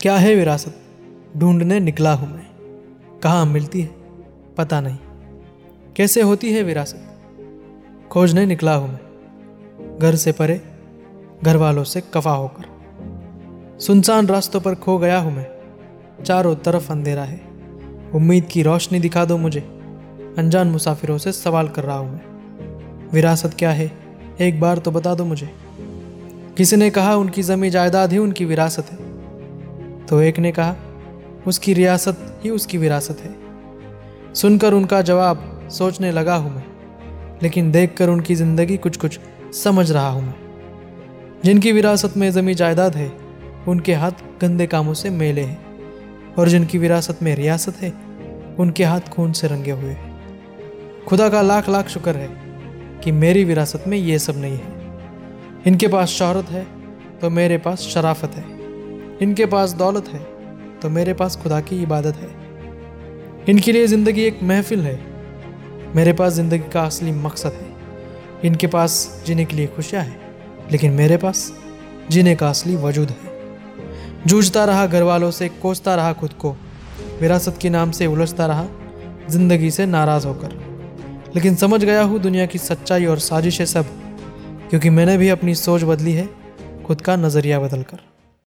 क्या है विरासत? ढूँढने निकला हूँ मैं। कहाँ मिलती है? पता नहीं। कैसे होती है विरासत? खोजने निकला हूँ मैं। घर से परे घर वालों से कफा होकर। सुनसान रास्तों पर खो गया हूँ मैं। चारों तरफ़ अंधेरा है। उम्मीद की रोशनी दिखा दो मुझे। अनजान मुसाफिरों से सवाल कर रहा हूँ मैं। विरासत क्या है? एक बार तो बता दो मुझे। किसी ने कहा उनकी ज़मीन जायदाद ही उनकी विरासत है? तो एक ने कहा, उसकी रियासत ही उसकी विरासत है। सुनकर उनका जवाब सोचने लगा हूँ मैं, लेकिन देखकर उनकी ज़िंदगी कुछ कुछ समझ रहा हूँ मैं। जिनकी विरासत में ज़मी जायदाद है, उनके हाथ गंदे कामों से मेले हैं, और जिनकी विरासत में रियासत है, उनके हाथ खून से रंगे हुए हैं। खुदा का लाख लाख शुक्र है कि मेरी विरासत में ये सब नहीं है। इनके पास शहरत है तो मेरे पास शराफत है। इनके पास दौलत है तो मेरे पास खुदा की इबादत है। इनके लिए ज़िंदगी एक महफिल है। मेरे पास ज़िंदगी का असली मकसद है। इनके पास जीने के लिए खुशियाँ हैं, लेकिन मेरे पास जीने का असली वजूद है। जूझता रहा घर वालों से, कोसता रहा खुद को। विरासत के नाम से उलझता रहा, ज़िंदगी से नाराज़ होकर। लेकिन समझ गया हूँ दुनिया की सच्चाई और साजिशें सब, क्योंकि मैंने भी अपनी सोच बदली है, खुद का नज़रिया बदल कर